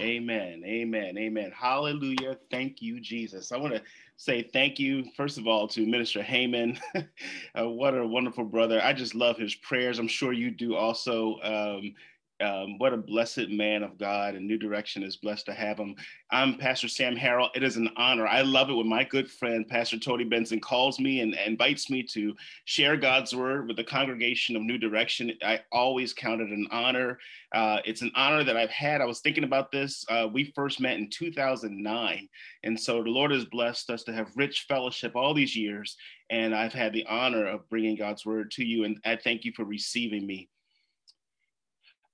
Amen. Amen. Amen. Hallelujah. Thank you, Jesus. I want to say thank you, first of all, to Minister Heyman. uh, what a wonderful brother. I just love his prayers. I'm sure you do also. Um, um, what a blessed man of God and New Direction is blessed to have him. I'm Pastor Sam Harrell. It is an honor. I love it when my good friend, Pastor Tony Benson, calls me and, and invites me to share God's word with the congregation of New Direction. I always count it an honor. Uh, it's an honor that I've had. I was thinking about this. Uh, we first met in 2009. And so the Lord has blessed us to have rich fellowship all these years. And I've had the honor of bringing God's word to you. And I thank you for receiving me.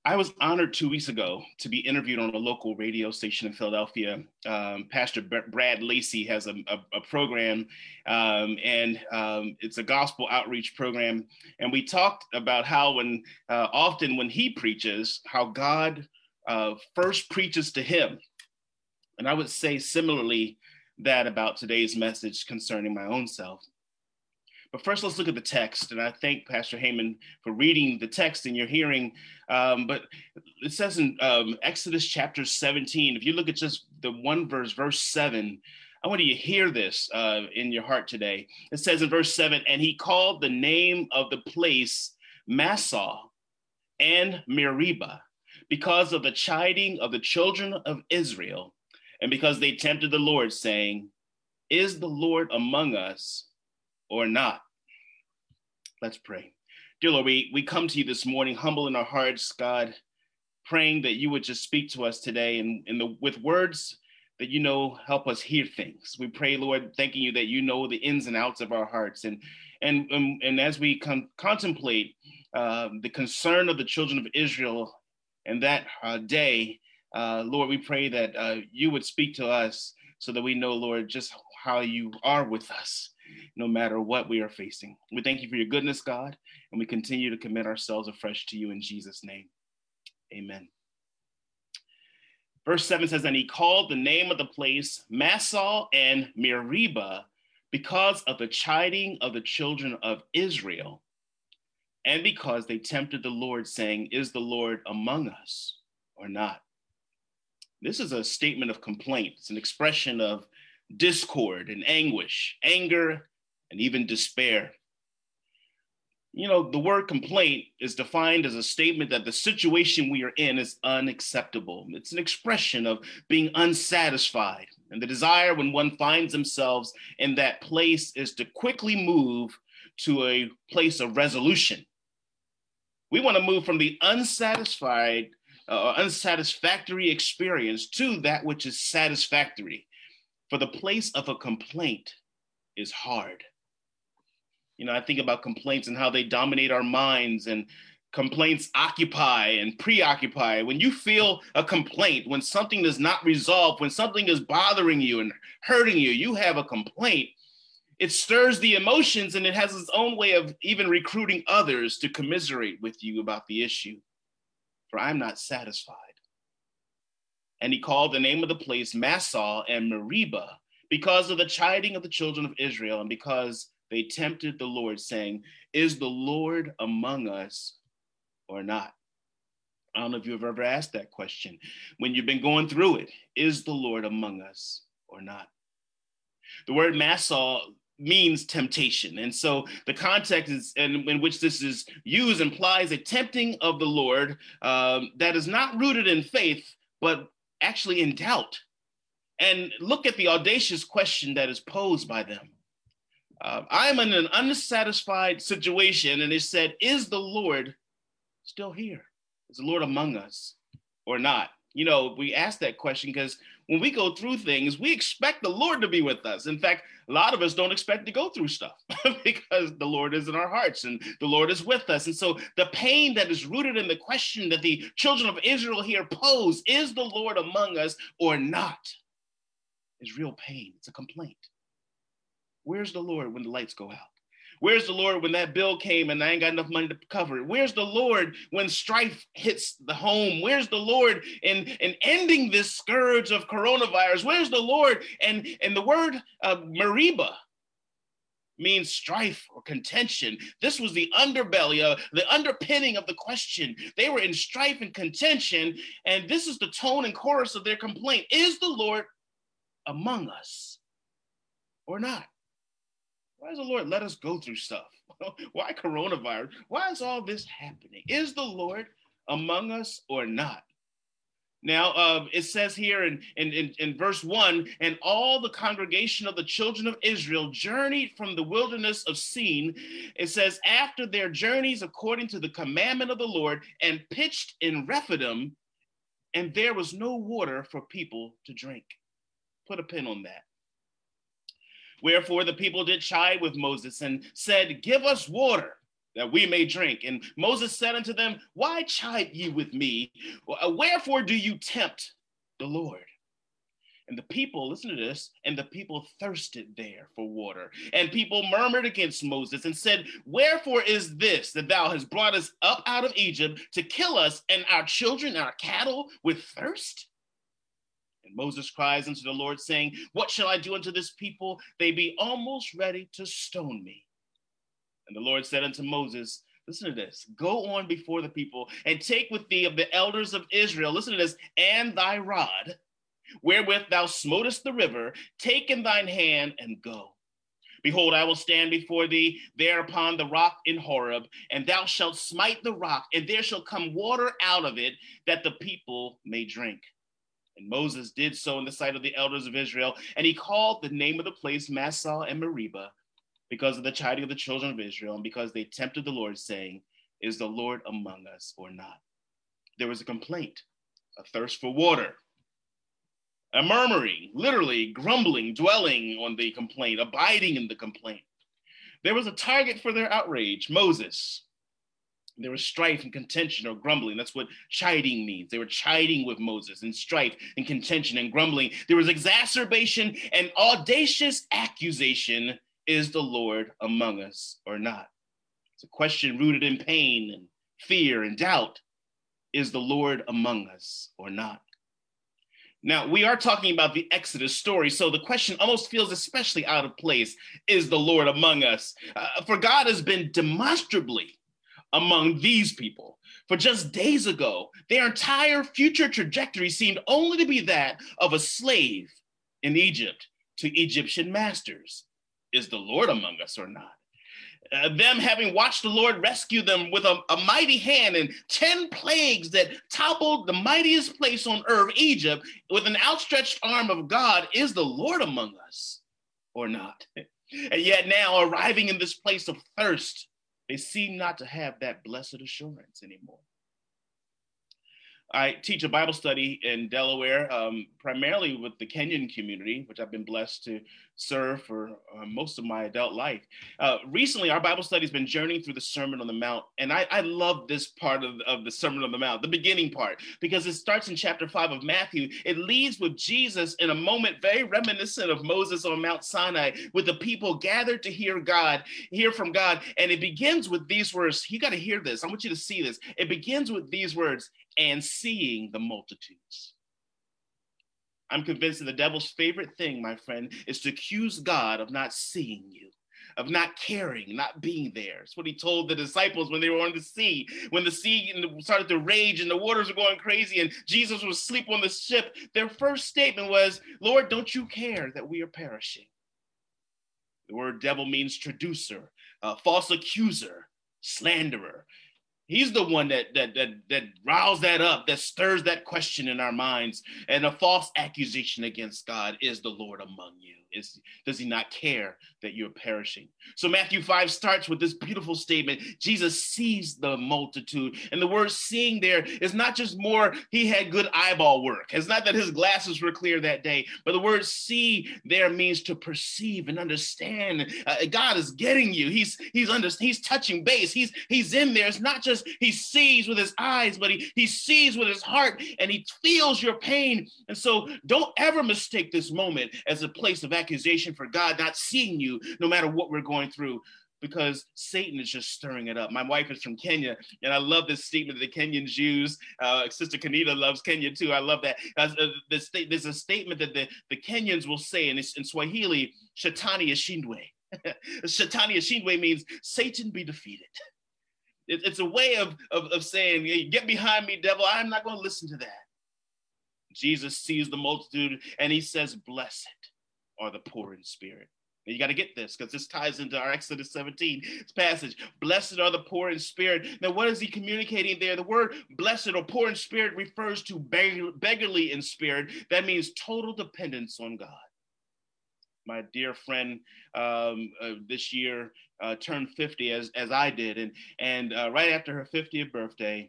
I was honored two weeks ago to be interviewed on a local radio station in Philadelphia. Um, Pastor B- Brad Lacey has a, a, a program, um, and um, it's a gospel outreach program. And we talked about how, when uh, often when he preaches, how God uh, first preaches to him. And I would say similarly that about today's message concerning my own self. But first, let's look at the text. And I thank Pastor Heyman for reading the text in your hearing. Um, but it says in um, Exodus chapter 17, if you look at just the one verse, verse 7, I want you to hear this uh, in your heart today. It says in verse 7 And he called the name of the place Massah and Meribah because of the chiding of the children of Israel, and because they tempted the Lord, saying, Is the Lord among us? Or not. Let's pray. Dear Lord, we, we come to you this morning, humble in our hearts, God, praying that you would just speak to us today and, and the, with words that you know help us hear things. We pray, Lord, thanking you that you know the ins and outs of our hearts. And and and, and as we con- contemplate uh, the concern of the children of Israel and that uh, day, uh, Lord, we pray that uh, you would speak to us so that we know, Lord, just how you are with us no matter what we are facing. We thank you for your goodness, God, and we continue to commit ourselves afresh to you in Jesus' name. Amen. Verse 7 says, And he called the name of the place Massah and Meribah because of the chiding of the children of Israel, and because they tempted the Lord, saying, Is the Lord among us or not? This is a statement of complaint. It's an expression of discord and anguish, anger, and even despair. You know, the word complaint is defined as a statement that the situation we are in is unacceptable. It's an expression of being unsatisfied. And the desire when one finds themselves in that place is to quickly move to a place of resolution. We want to move from the unsatisfied, uh, unsatisfactory experience to that which is satisfactory. For the place of a complaint is hard. You know, I think about complaints and how they dominate our minds and complaints occupy and preoccupy. When you feel a complaint, when something is not resolved, when something is bothering you and hurting you, you have a complaint. It stirs the emotions and it has its own way of even recruiting others to commiserate with you about the issue. For I'm not satisfied. And he called the name of the place Massah and Meribah because of the chiding of the children of Israel and because they tempted the Lord, saying, Is the Lord among us or not? I don't know if you've ever asked that question. When you've been going through it, is the Lord among us or not? The word Massah means temptation. And so the context is, in, in which this is used implies a tempting of the Lord um, that is not rooted in faith, but actually in doubt. And look at the audacious question that is posed by them. Uh, I am in an unsatisfied situation, and they said, Is the Lord still here? Is the Lord among us or not? You know, we ask that question because when we go through things, we expect the Lord to be with us. In fact, a lot of us don't expect to go through stuff because the Lord is in our hearts and the Lord is with us. And so the pain that is rooted in the question that the children of Israel here pose is the Lord among us or not? is real pain. It's a complaint. Where's the Lord when the lights go out? Where's the Lord when that bill came and I ain't got enough money to cover it? Where's the Lord when strife hits the home? Where's the Lord in, in ending this scourge of coronavirus? Where's the Lord? And, and the word uh, Meribah means strife or contention. This was the underbelly, uh, the underpinning of the question. They were in strife and contention, and this is the tone and chorus of their complaint Is the Lord among us or not? Why does the Lord let us go through stuff? Why coronavirus? Why is all this happening? Is the Lord among us or not? Now, uh, it says here in, in, in, in, verse one, and all the congregation of the children of Israel journeyed from the wilderness of Sin. It says, after their journeys according to the commandment of the Lord, and pitched in Rephidim, and there was no water for people to drink. Put a pin on that. Wherefore the people did chide with Moses and said, Give us water that we may drink. And Moses said unto them, Why chide ye with me? Wherefore do you tempt the Lord? And the people, listen to this, and the people thirsted there for water. And people murmured against Moses and said, Wherefore is this that thou hast brought us up out of Egypt to kill us and our children and our cattle with thirst? And Moses cries unto the Lord, saying, What shall I do unto this people? They be almost ready to stone me. And the Lord said unto Moses, Listen to this go on before the people and take with thee of the elders of Israel, listen to this, and thy rod, wherewith thou smotest the river, take in thine hand and go. Behold, I will stand before thee there upon the rock in Horeb, and thou shalt smite the rock, and there shall come water out of it, that the people may drink. And Moses did so in the sight of the elders of Israel, and he called the name of the place Massah and Meribah because of the chiding of the children of Israel and because they tempted the Lord, saying, Is the Lord among us or not? There was a complaint, a thirst for water, a murmuring, literally grumbling, dwelling on the complaint, abiding in the complaint. There was a target for their outrage, Moses. There was strife and contention or grumbling. That's what chiding means. They were chiding with Moses and strife and contention and grumbling. There was exacerbation and audacious accusation is the Lord among us or not? It's a question rooted in pain and fear and doubt. Is the Lord among us or not? Now, we are talking about the Exodus story, so the question almost feels especially out of place Is the Lord among us? Uh, for God has been demonstrably among these people. For just days ago, their entire future trajectory seemed only to be that of a slave in Egypt to Egyptian masters is the Lord among us or not? Uh, them having watched the Lord rescue them with a, a, mighty hand and 10 plagues that toppled the mightiest place on earth, Egypt, with an outstretched arm of God, is the Lord among us or not? And yet now, arriving in this place of thirst, they seem not to have that blessed assurance anymore. I teach a Bible study in Delaware, um, primarily with the Kenyan community, which I've been blessed to serve for uh, most of my adult life. Uh, recently, our Bible study has been journeying through the Sermon on the Mount, and I, I love this part of, of the Sermon on the Mount, the beginning part, because it starts in chapter five of Matthew. It leads with Jesus in a moment very reminiscent of Moses on Mount Sinai, with the people gathered to hear God, hear from God, and it begins with these words. You got to hear this. I want you to see this. It begins with these words and seeing the multitudes. I'm convinced that the devil's favorite thing, my friend, is to accuse God of not seeing you, of not caring, not being there. It's what he told the disciples when they were on the sea, when the sea started to rage and the waters were going crazy and Jesus was asleep on the ship. Their first statement was, Lord, don't you care that we are perishing? The word devil means traducer, uh, false accuser, slanderer. He's the one that that that that riles that up, that stirs that question in our minds, and a false accusation against God is the Lord among you. Is, does he not care that you're perishing? So Matthew 5 starts with this beautiful statement. Jesus sees the multitude. And the word seeing there is not just more, he had good eyeball work. It's not that his glasses were clear that day, but the word see there means to perceive and understand. Uh, God is getting you. He's he's under, he's touching base. He's he's in there. It's not just he sees with his eyes, but he, he sees with his heart and he feels your pain. And so don't ever mistake this moment as a place of accusation for God not seeing you no matter what we're going through because Satan is just stirring it up. My wife is from Kenya, and I love this statement that the Kenyans use. Uh, Sister Kanita loves Kenya too. I love that. Uh, the there's a statement that the, the Kenyans will say, it's in Swahili, Shetani Ashindwe. Shetani Ashindwe means Satan be defeated. It, it's a way of, of, of saying, get behind me, devil. I'm not going to listen to that. Jesus sees the multitude and he says, Blessed are the poor in spirit. And you got to get this because this ties into our Exodus 17 passage. Blessed are the poor in spirit. Now, what is he communicating there? The word blessed or poor in spirit refers to beggarly in spirit. That means total dependence on God. My dear friend um, uh, this year uh, turned 50 as, as I did. And, and uh, right after her 50th birthday,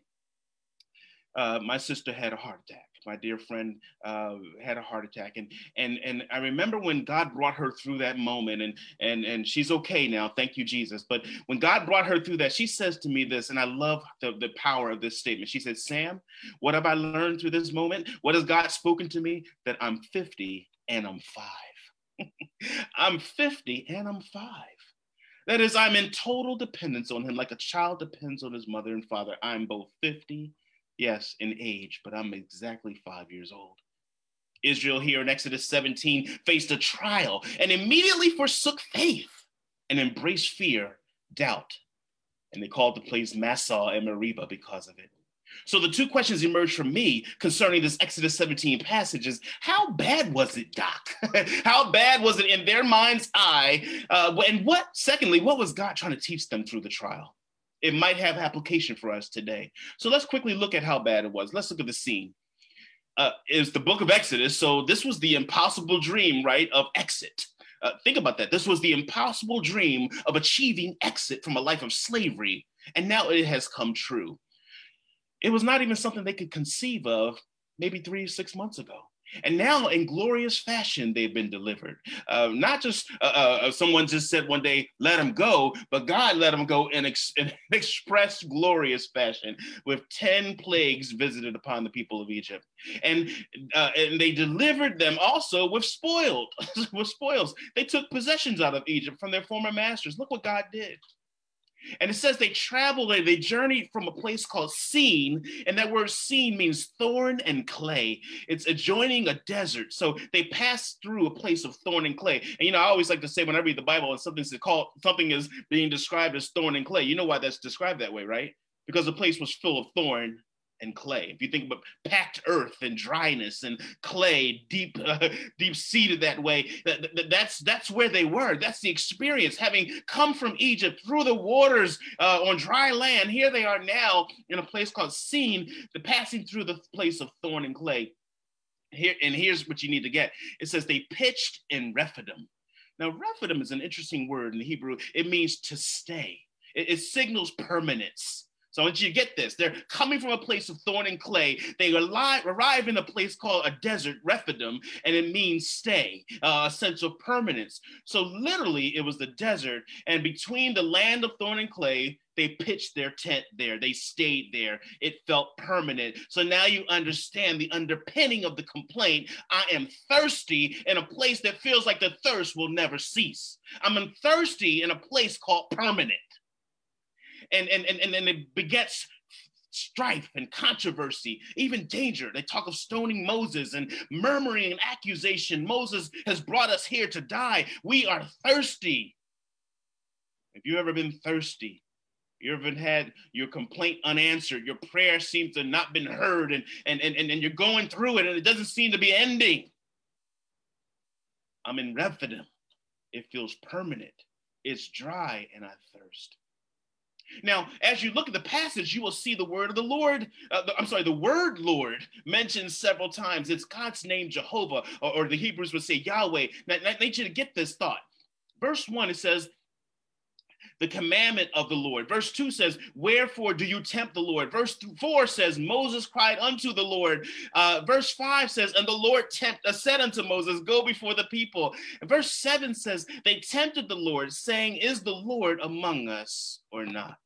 uh, my sister had a heart attack my dear friend uh, had a heart attack, and and and I remember when God brought her through that moment, and and and she's okay now, thank you Jesus. But when God brought her through that, she says to me this, and I love the the power of this statement. She said, "Sam, what have I learned through this moment? What has God spoken to me? That I'm 50 and I'm five. I'm 50 and I'm five. That is, I'm in total dependence on him, like a child depends on his mother and father. I'm both 50 yes, in age, but I'm exactly five years old. Israel here in Exodus 17 faced a trial and immediately forsook faith and embraced fear, doubt. And they called the place Massah and Meribah because of it. So the two questions emerged from me concerning this Exodus 17 passage is how bad was it, Doc? how bad was it in their mind's eye? Uh, and what, secondly, what was God trying to teach them through the trial? It might have application for us today. So let's quickly look at how bad it was. Let's look at the scene. Uh, is the book of Exodus. So this was the impossible dream, right, of exit. Uh, think about that. This was the impossible dream of achieving exit from a life of slavery, and now it has come true. It was not even something they could conceive of maybe three, or six months ago. And now, in glorious fashion, they've been delivered. Uh, not just uh, uh, someone just said one day, let them go, but God let them go in, ex- in express glorious fashion with 10 plagues visited upon the people of Egypt. And, uh, and they delivered them also with spoiled, with spoils. They took possessions out of Egypt from their former masters. Look what God did. And it says they traveled, they journeyed from a place called Sin, and that word Sin means thorn and clay. It's adjoining a desert. So they passed through a place of thorn and clay. And you know, I always like to say when I read the Bible and something's called something is being described as thorn and clay, you know why that's described that way, right? Because the place was full of thorn and clay. If you think about packed earth and dryness and clay, deep, uh, deep seated that way, that, that, that's that's where they were. That's the experience. Having come from Egypt through the waters uh, on dry land, here they are now in a place called Sin, the passing through the place of thorn and clay. Here and here's what you need to get. It says they pitched in Rephidim. Now, Rephidim is an interesting word in the Hebrew. It means to stay. It, it signals permanence. So I want you to get this. They're coming from a place of thorn and clay. They arrive, in a place called a desert, Rephidim, and it means stay, uh, a sense of permanence. So literally, it was the desert, and between the land of thorn and clay, they pitched their tent there. They stayed there. It felt permanent. So now you understand the underpinning of the complaint. I am thirsty in a place that feels like the thirst will never cease. I'm thirsty in a place called permanent and, and, and, and it begets strife and controversy, even danger. They talk of stoning Moses and murmuring and accusation. Moses has brought us here to die. We are thirsty. Have you ever been thirsty? You ever had your complaint unanswered? Your prayer seems to not been heard, and, and, and, and you're going through it, and it doesn't seem to be ending. I'm in Rephidim. It feels permanent. It's dry, and I thirst. Now, as you look at the passage, you will see the word of the Lord. Uh, the, I'm sorry, the word Lord mentioned several times. It's God's name, Jehovah, or, or the Hebrews would say Yahweh. Now, I need you to get this thought. Verse one, it says, the commandment of the Lord. Verse 2 says, Wherefore do you tempt the Lord? Verse 4 says, Moses cried unto the Lord. Uh, verse 5 says, And the Lord tempt, uh, said unto Moses, Go before the people. And verse 7 says, They tempted the Lord, saying, Is the Lord among us or not?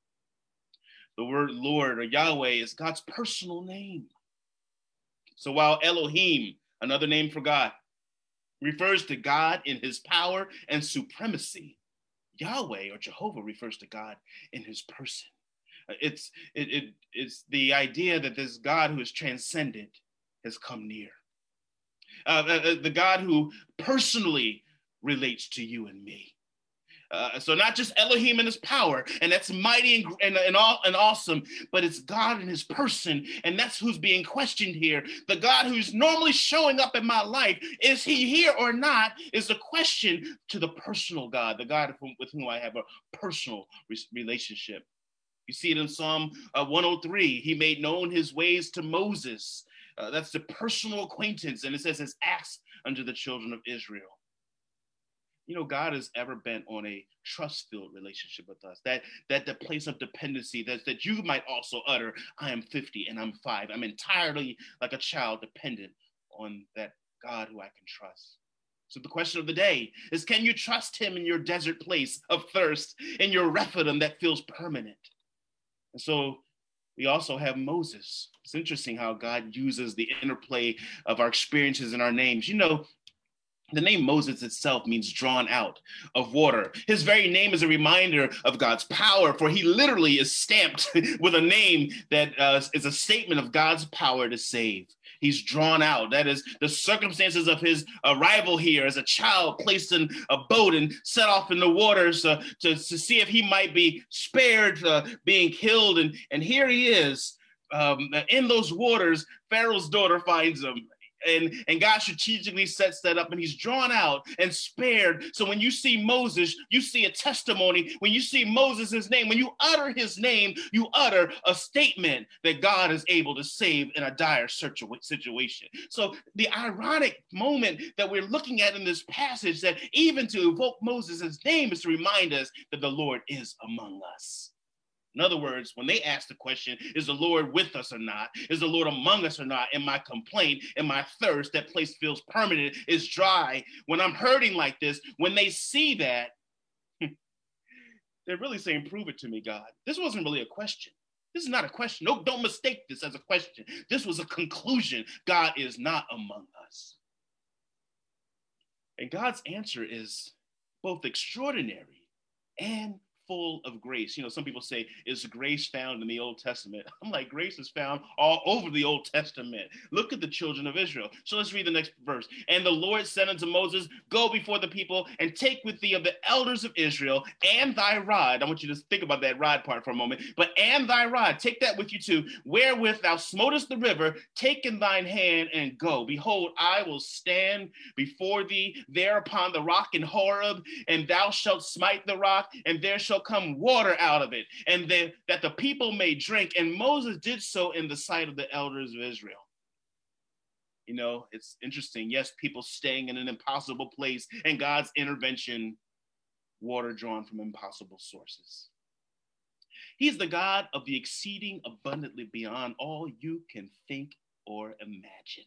The word Lord or Yahweh is God's personal name. So while Elohim, another name for God, refers to God in his power and supremacy, Yahweh or Jehovah refers to God in his person. It's, it, it, it's the idea that this God who is transcendent has come near. Uh, uh, uh the God who personally relates to you and me. Uh, so not just Elohim and his power, and that's mighty and, and, and, all, and awesome, but it's God and his person, and that's who's being questioned here. The God who's normally showing up in my life, is he here or not, is the question to the personal God, the God with whom I have a personal relationship. You see it in Psalm uh, 103. He made known his ways to Moses. Uh, that's the personal acquaintance, and it says his acts unto the children of Israel you know god is ever bent on a trust filled relationship with us that that the place of dependency that that you might also utter i am 50 and i'm 5 i'm entirely like a child dependent on that god who i can trust so the question of the day is can you trust him in your desert place of thirst in your Rephidim that feels permanent and so we also have Moses. It's interesting how God uses the interplay of our experiences and our names. You know, the name Moses itself means drawn out of water. His very name is a reminder of God's power, for he literally is stamped with a name that uh, is a statement of God's power to save. He's drawn out. That is the circumstances of his arrival here as a child placed in a boat and set off in the waters uh, to, to see if he might be spared uh, being killed. And, and here he is um, in those waters. Pharaoh's daughter finds him and and God strategically sets that up and he's drawn out and spared. So when you see Moses, you see a testimony. When you see Moses' name, when you utter his name, you utter a statement that God is able to save in a dire situation. So the ironic moment that we're looking at in this passage that even to evoke Moses' name is to remind us that the Lord is among us. In other words, when they ask the question, is the Lord with us or not? Is the Lord among us or not? In my complaint, in my thirst, that place feels permanent, is dry. When I'm hurting like this, when they see that, they're really saying, prove it to me, God. This wasn't really a question. This is not a question. No, don't mistake this as a question. This was a conclusion. God is not among us. And God's answer is both extraordinary and full of grace. You know, some people say, is grace found in the Old Testament? I'm like, grace is found all over the Old Testament. Look at the children of Israel. So let's read the next verse. And the Lord said unto Moses, Go before the people and take with thee of the elders of Israel and thy rod. I want you to think about that rod part for a moment. But and thy rod, take that with you too, wherewith thou smotest the river, take in thine hand and go. Behold, I will stand before thee there upon the rock in Horeb, and thou shalt smite the rock, and there shall shall come water out of it, and then that the people may drink. And Moses did so in the sight of the elders of Israel. You know, it's interesting. Yes, people staying in an impossible place, and God's intervention, water drawn from impossible sources. He's the God of the exceeding abundantly beyond all you can think or imagine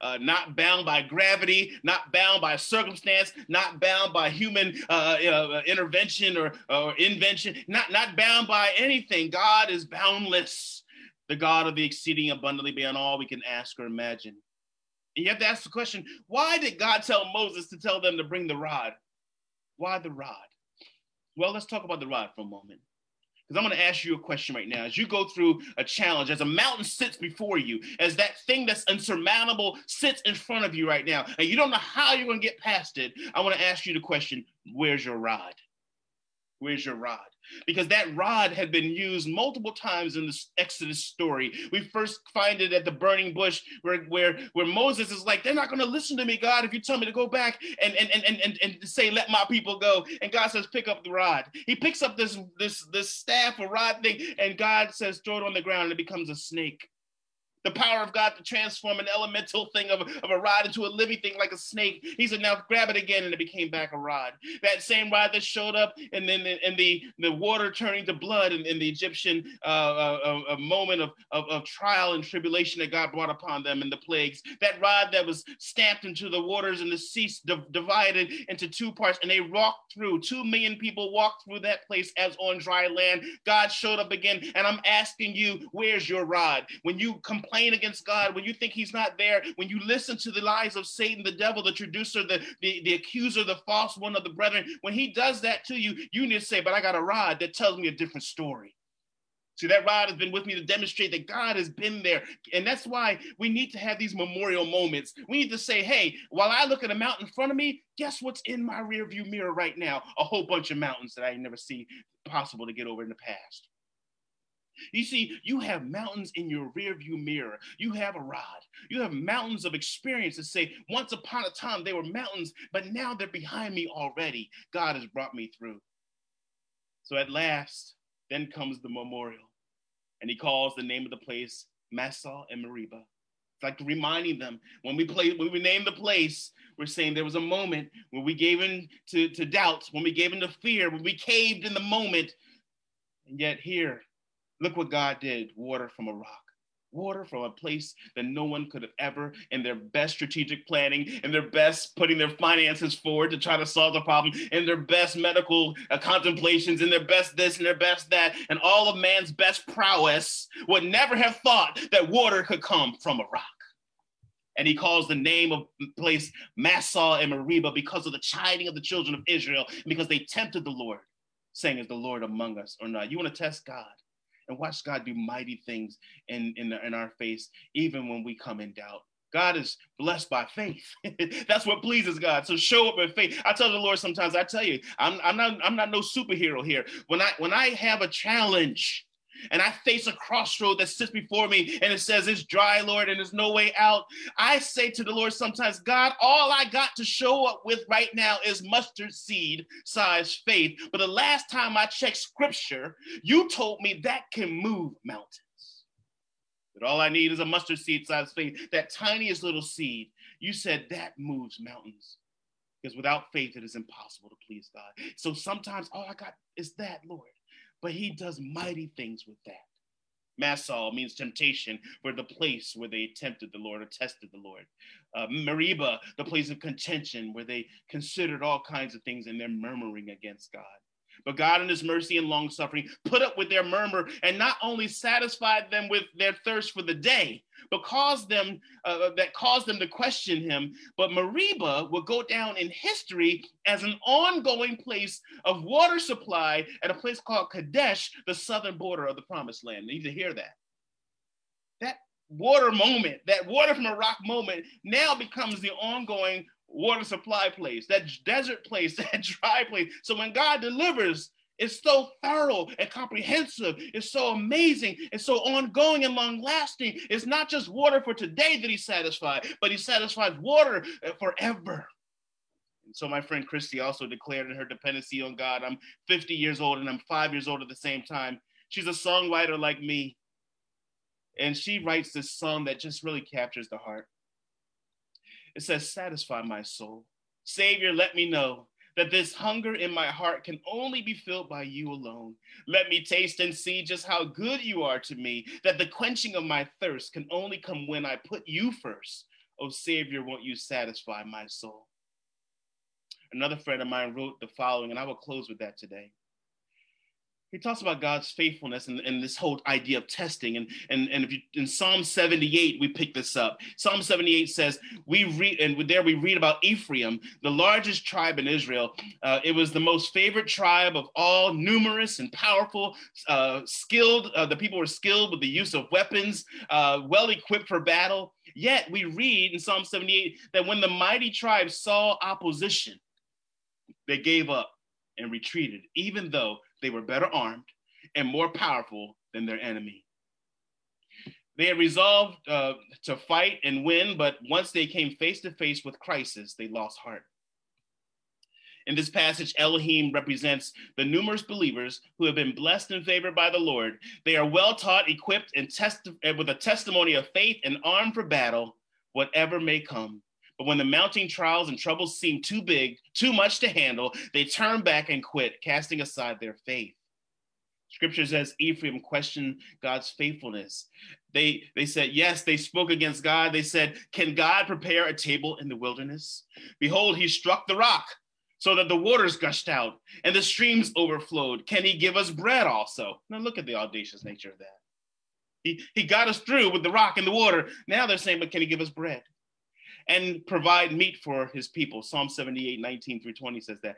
uh, not bound by gravity, not bound by circumstance, not bound by human uh, uh, intervention or, or invention, not, not bound by anything. God is boundless, the God of the exceeding abundantly beyond all we can ask or imagine. And you have to ask the question why did God tell Moses to tell them to bring the rod? Why the rod? Well, let's talk about the rod for a moment. Because I'm going to ask you a question right now. As you go through a challenge, as a mountain sits before you, as that thing that's insurmountable sits in front of you right now, and you don't know how you're going to get past it, I want to ask you the question where's your rod? Where's your rod? Because that rod had been used multiple times in the Exodus story. We first find it at the burning bush where, where, where Moses is like, they're not going to listen to me, God, if you tell me to go back and, and, and, and, and say, let my people go. And God says, pick up the rod. He picks up this, this, this staff or rod thing, and God says, throw it on the ground, and it becomes a snake the power of God to transform an elemental thing of, of a rod into a living thing like a snake. He said, now grab it again, and it became back a rod. That same rod that showed up, and then in the, the water turning to blood in, in the Egyptian uh, uh, a moment of, of, of, trial and tribulation that God brought upon them in the plagues. That rod that was stamped into the waters and the sea divided into two parts, and they walked through. Two million people walked through that place as on dry land. God showed up again, and I'm asking you, where's your rod? When you complain complain against God, when you think He's not there, when you listen to the lies of Satan, the devil, the traducer, the, the, the accuser, the false one of the brethren, when he does that to you, you need to say, But I got a rod that tells me a different story. See, that rod has been with me to demonstrate that God has been there. And that's why we need to have these memorial moments. We need to say, hey, while I look at a mountain in front of me, guess what's in my rearview mirror right now? A whole bunch of mountains that I never see possible to get over in the past. You see, you have mountains in your rearview mirror. You have a rod. You have mountains of experience that say, once upon a time they were mountains, but now they're behind me already. God has brought me through. So at last, then comes the memorial, and he calls the name of the place Massah and Meribah. It's like reminding them when we play, when we name the place, we're saying there was a moment when we gave in to, to doubt, when we gave in to fear, when we caved in the moment. And yet here, look what God did water from a rock water from a place that no one could have ever, in their best strategic planning, in their best putting their finances forward to try to solve the problem, in their best medical uh, contemplations, in their best this and their best that, and all of man's best prowess would never have thought that water could come from a rock. And he calls the name of place Massah and Meribah because of the chiding of the children of Israel, because they tempted the Lord, saying, Is the Lord among us or not? You want to test God? And watch God do mighty things in, in, in our face, even when we come in doubt. God is blessed by faith. That's what pleases God. So show up in faith. I tell the Lord sometimes, I tell you, I'm, I'm not I'm not no superhero here. When I when I have a challenge, and I face a crossroad that sits before me and it says it's dry, Lord, and there's no way out, I say to the Lord sometimes, God, all I got to show up with right now is mustard seed size faith. But the last time I checked scripture, you told me that can move mountains. That all I need is a mustard seed size faith, that tiniest little seed. You said that moves mountains. Because without faith, it is impossible to please God. So sometimes all I got is that, Lord but he does mighty things with that. Massah means temptation, where the place where they tempted the Lord or tested the Lord. Uh, the place of contention, where they considered all kinds of things and they're murmuring against God. But God, in His mercy and long suffering, put up with their murmur and not only satisfied them with their thirst for the day, but caused them uh, that caused them to question Him. But Meribah will go down in history as an ongoing place of water supply at a place called Kadesh, the southern border of the Promised Land. You need to hear that. That water moment, that water from a rock moment, now becomes the ongoing water supply place, that desert place, that dry place. So when God delivers, it's so thorough and comprehensive. It's so amazing. It's so ongoing and long lasting. It's not just water for today that He satisfied, but He satisfies water uh, forever. And so my friend Christy also declared in her dependency on God. I'm 50 years old and I'm five years old at the same time. She's a songwriter like me. And she writes this song that just really captures the heart. It says, Satisfy my soul. Savior, let me know that this hunger in my heart can only be filled by you alone. Let me taste and see just how good you are to me, that the quenching of my thirst can only come when I put you first. Oh, Savior, won't you satisfy my soul? Another friend of mine wrote the following, and I will close with that today he talks about God's faithfulness and, and, this whole idea of testing. And, and, and if you, in Psalm 78, we pick this up. Psalm 78 says, we read, and there we read about Ephraim, the largest tribe in Israel. Uh, it was the most favorite tribe of all, numerous and powerful, uh, skilled. Uh, the people were skilled with the use of weapons, uh, well equipped for battle. Yet we read in Psalm 78 that when the mighty tribe saw opposition, they gave up and retreated, even though they were better armed and more powerful than their enemy. They had resolved uh, to fight and win, but once they came face to face with crisis, they lost heart. In this passage, Elohim represents the numerous believers who have been blessed and favored by the Lord. They are well taught, equipped, and testi- with a testimony of faith and armed for battle, whatever may come. But when the mounting trials and troubles seem too big, too much to handle, they turn back and quit, casting aside their faith. Scripture says Ephraim questioned God's faithfulness. They, they said, yes, they spoke against God. They said, Can God prepare a table in the wilderness? Behold, he struck the rock so that the waters gushed out and the streams overflowed. Can he give us bread also? Now look at the audacious nature of that. He, he got us through with the rock and the water. Now they're saying, But can he give us bread? And provide meat for his people. Psalm 78, 19 through 20 says that.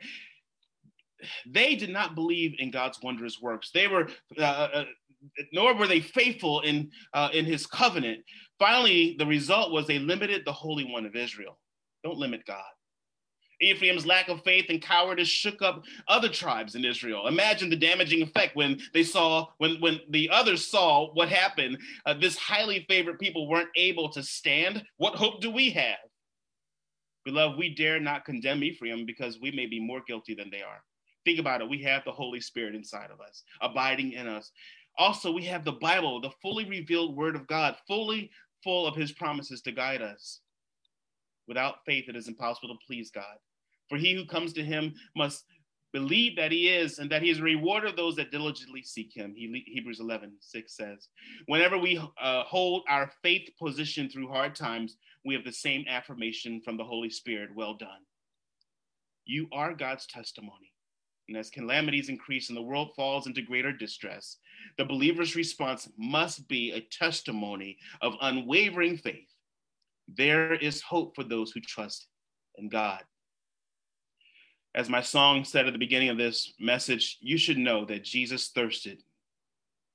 They did not believe in God's wondrous works. They were uh, uh, nor were they faithful in, uh, in his covenant. Finally, the result was they limited the Holy One of Israel. Don't limit God. Ephraim's lack of faith and cowardice shook up other tribes in Israel. Imagine the damaging effect when they saw, when, when the others saw what happened. Uh, this highly favored people weren't able to stand. What hope do we have? Beloved, we dare not condemn Ephraim because we may be more guilty than they are. Think about it. We have the Holy Spirit inside of us, abiding in us. Also, we have the Bible, the fully revealed word of God, fully full of his promises to guide us. Without faith, it is impossible to please God. For he who comes to him must believe that he is and that he is a rewarder of those that diligently seek him. He, Hebrews 11, 6 says. Whenever we uh, hold our faith position through hard times, we have the same affirmation from the Holy Spirit well done. You are God's testimony. And as calamities increase and the world falls into greater distress, the believer's response must be a testimony of unwavering faith. There is hope for those who trust in God. As my song said at the beginning of this message, you should know that Jesus thirsted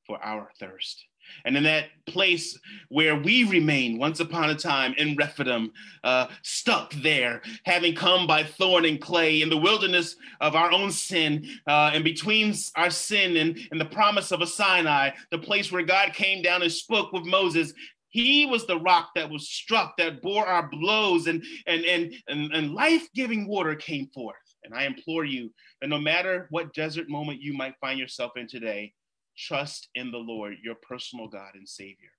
for our thirst. And in that place where we remain once upon a time in Rephidim, uh, stuck there, having come by thorn and clay in the wilderness of our own sin, uh, and between our sin and, and the promise of a Sinai, the place where God came down and spoke with Moses, he was the rock that was struck, that bore our blows, and, and, and, and, and life giving water came forth. And I implore you that no matter what desert moment you might find yourself in today, Trust in the Lord, your personal God and Savior.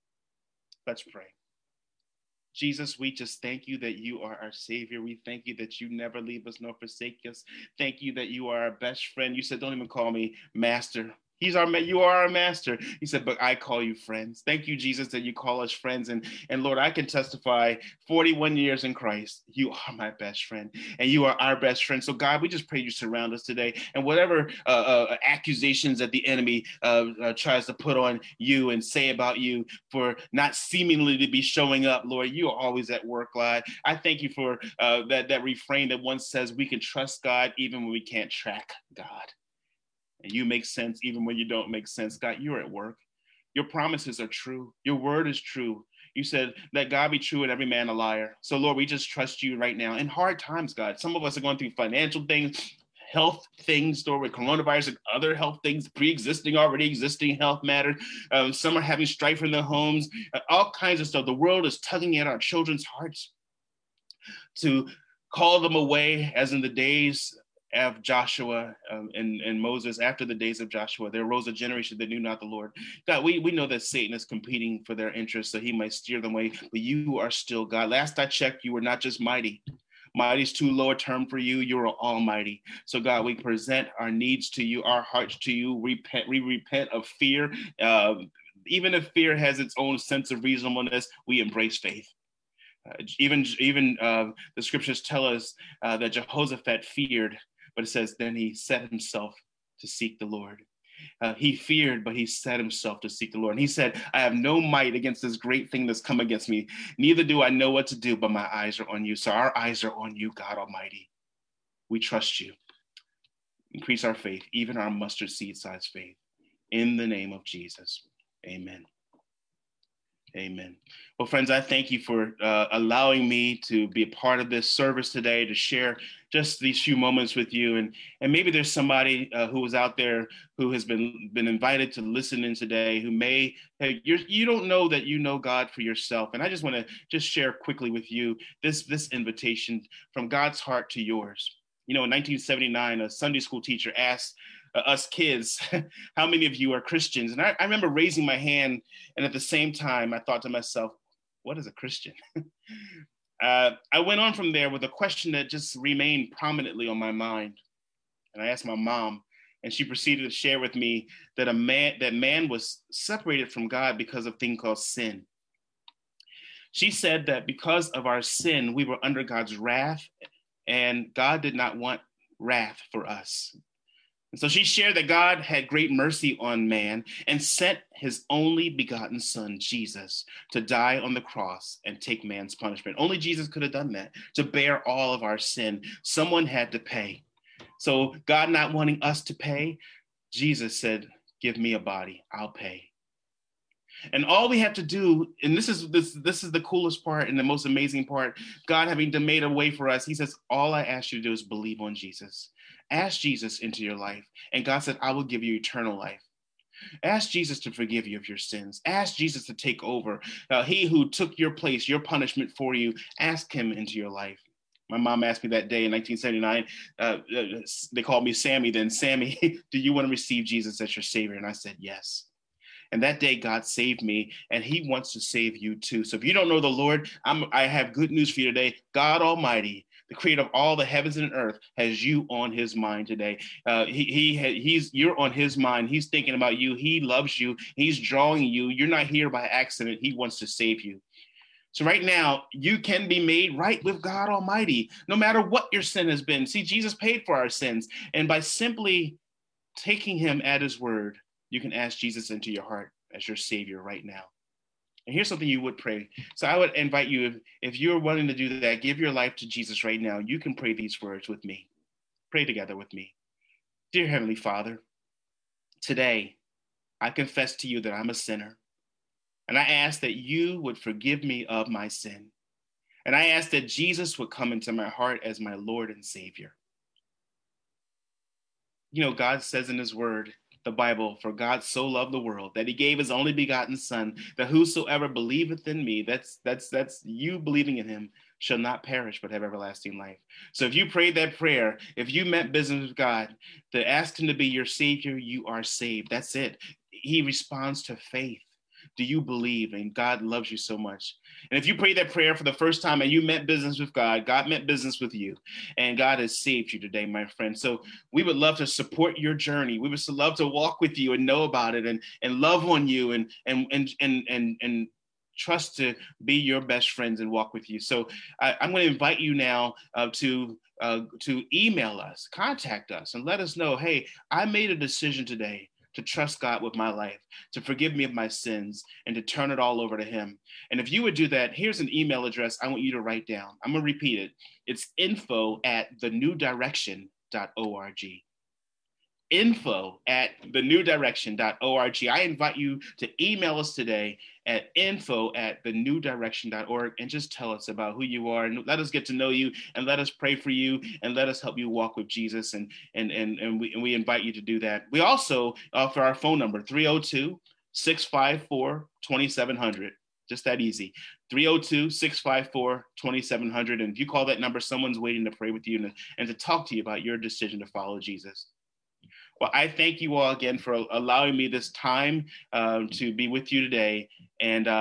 Let's pray. Jesus, we just thank you that you are our Savior. We thank you that you never leave us nor forsake us. Thank you that you are our best friend. You said, Don't even call me Master, He's our you are our master. He said, but I call you friends. Thank you, Jesus, that you call us friends. And and Lord, I can testify 41 years in Christ. You are my best friend, and you are our best friend. So God, we just pray you surround us today, and whatever uh, uh, accusations that the enemy uh, uh, tries to put on you and say about you for not seemingly to be showing up, Lord, you are always at work, God. I thank you for uh, that that refrain that once says we can trust God even when we can't track God and you make sense even when you don't make sense. God, you're at work. Your promises are true. Your word is true. You said, let God be true and every man a liar. So, Lord, we just trust you right now. In hard times, God, some of us are going through financial things, health things, or with coronavirus and other health things, pre-existing, already existing health matters. Um, some are having strife in their homes, uh, all kinds of stuff. The world is tugging at our children's hearts to call them away, as in the days of Joshua um, and, and Moses, after the days of Joshua, there arose a generation that knew not the Lord. God, we, we know that Satan is competing for their interests so he might steer them away, but you are still God. Last I checked, you were not just mighty. Mighty is too low a term for you. You are almighty. So, God, we present our needs to you, our hearts to you. Repent, we repent of fear. Uh, even if fear has its own sense of reasonableness, we embrace faith. Uh, even even uh, the scriptures tell us uh, that Jehoshaphat feared but it says, then he set himself to seek the Lord. Uh, he feared, but he set himself to seek the Lord. And he said, I have no might against this great thing that's come against me. Neither do I know what to do, but my eyes are on you. So our eyes are on you, God Almighty. We trust you. Increase our faith, even our mustard seed size faith. In the name of Jesus. Amen. Amen. Well, friends, I thank you for uh, allowing me to be a part of this service today, to share just these few moments with you. And, and maybe there's somebody uh, who is out there who has been, been invited to listen in today who may, hey, you're, you don't know that you know God for yourself. And I just want to just share quickly with you this, this invitation from God's heart to yours. You know, in 1979, a Sunday school teacher asked uh, us kids, how many of you are Christians? And I, I, remember raising my hand, and at the same time, I thought to myself, what is a Christian? uh, I went on from there with a question that just remained prominently on my mind. And I asked my mom, and she proceeded to share with me that a man that man was separated from God because of thing called sin. She said that because of our sin, we were under God's wrath, and God did not want wrath for us. And so she shared that God had great mercy on man and sent his only begotten son, Jesus, to die on the cross and take man's punishment. Only Jesus could have done that, to bear all of our sin. Someone had to pay. So, God not wanting us to pay, Jesus said, Give me a body, I'll pay. And all we have to do, and this is this this is the coolest part and the most amazing part, God having made a way for us. He says, All I ask you to do is believe on Jesus. Ask Jesus into your life. And God said, I will give you eternal life. Ask Jesus to forgive you of your sins. Ask Jesus to take over. Uh, he who took your place, your punishment for you, ask him into your life. My mom asked me that day in 1979, uh, uh, they called me Sammy then, Sammy, do you want to receive Jesus as your Savior? And I said, yes. And that day, God saved me, and He wants to save you too. So if you don't know the Lord, I'm, I have good news for you today. God Almighty, the creator of all the heavens and earth, has you on His mind today. Uh, he, he he's you're on His mind. He's thinking about you. He loves you. He's drawing you. You're not here by accident. He wants to save you. So, right now, you can be made right with God Almighty, no matter what your sin has been. See, Jesus paid for our sins. And by simply taking Him at His word, you can ask Jesus into your heart as your Savior right now. And here's something you would pray. So, I would invite you, if, if you're willing to do that, give your life to Jesus right now. You can pray these words with me. Pray together with me. Dear Heavenly Father, today I confess to you that I'm a sinner. And I ask that you would forgive me of my sin. And I ask that Jesus would come into my heart as my Lord and Savior. You know, God says in His Word, the Bible, for God so loved the world that He gave His only begotten Son, that whosoever believeth in me, that's that's that's you believing in Him, shall not perish but have everlasting life. So if you prayed that prayer, if you meant business with God, to ask Him to be your Savior, you are saved. That's it. He responds to faith. Do you believe? And God loves you so much. And if you pray that prayer for the first time and you meant business with God, God meant business with you. And God has saved you today, my friend. So we would love to support your journey. We would love to walk with you and know about it and, and love on you and and and and and, and trust to be your best friends and walk with you. So I, am going to invite you now uh, to uh, to email us, contact us, and let us know. Hey, I made a decision today to trust God with my life, to forgive me of my sins, and to turn it all over to Him. And if you would do that, here's an email address I want you to write down. I'm going to repeat it. It's info at thenewdirection.org info at thenewdirection.org. I invite you to email us today at info at thenewdirection.org and just tell us about who you are and let us get to know you and let us pray for you and let us help you walk with Jesus. And, and, and, and, we, and we invite you to do that. We also offer our phone number 302 654 2700 just that easy 302 654 2700 and if you call that number someone's waiting to pray with you and, and to talk to you about your decision to follow jesus well, I thank you all again for allowing me this time um, to be with you today. And uh,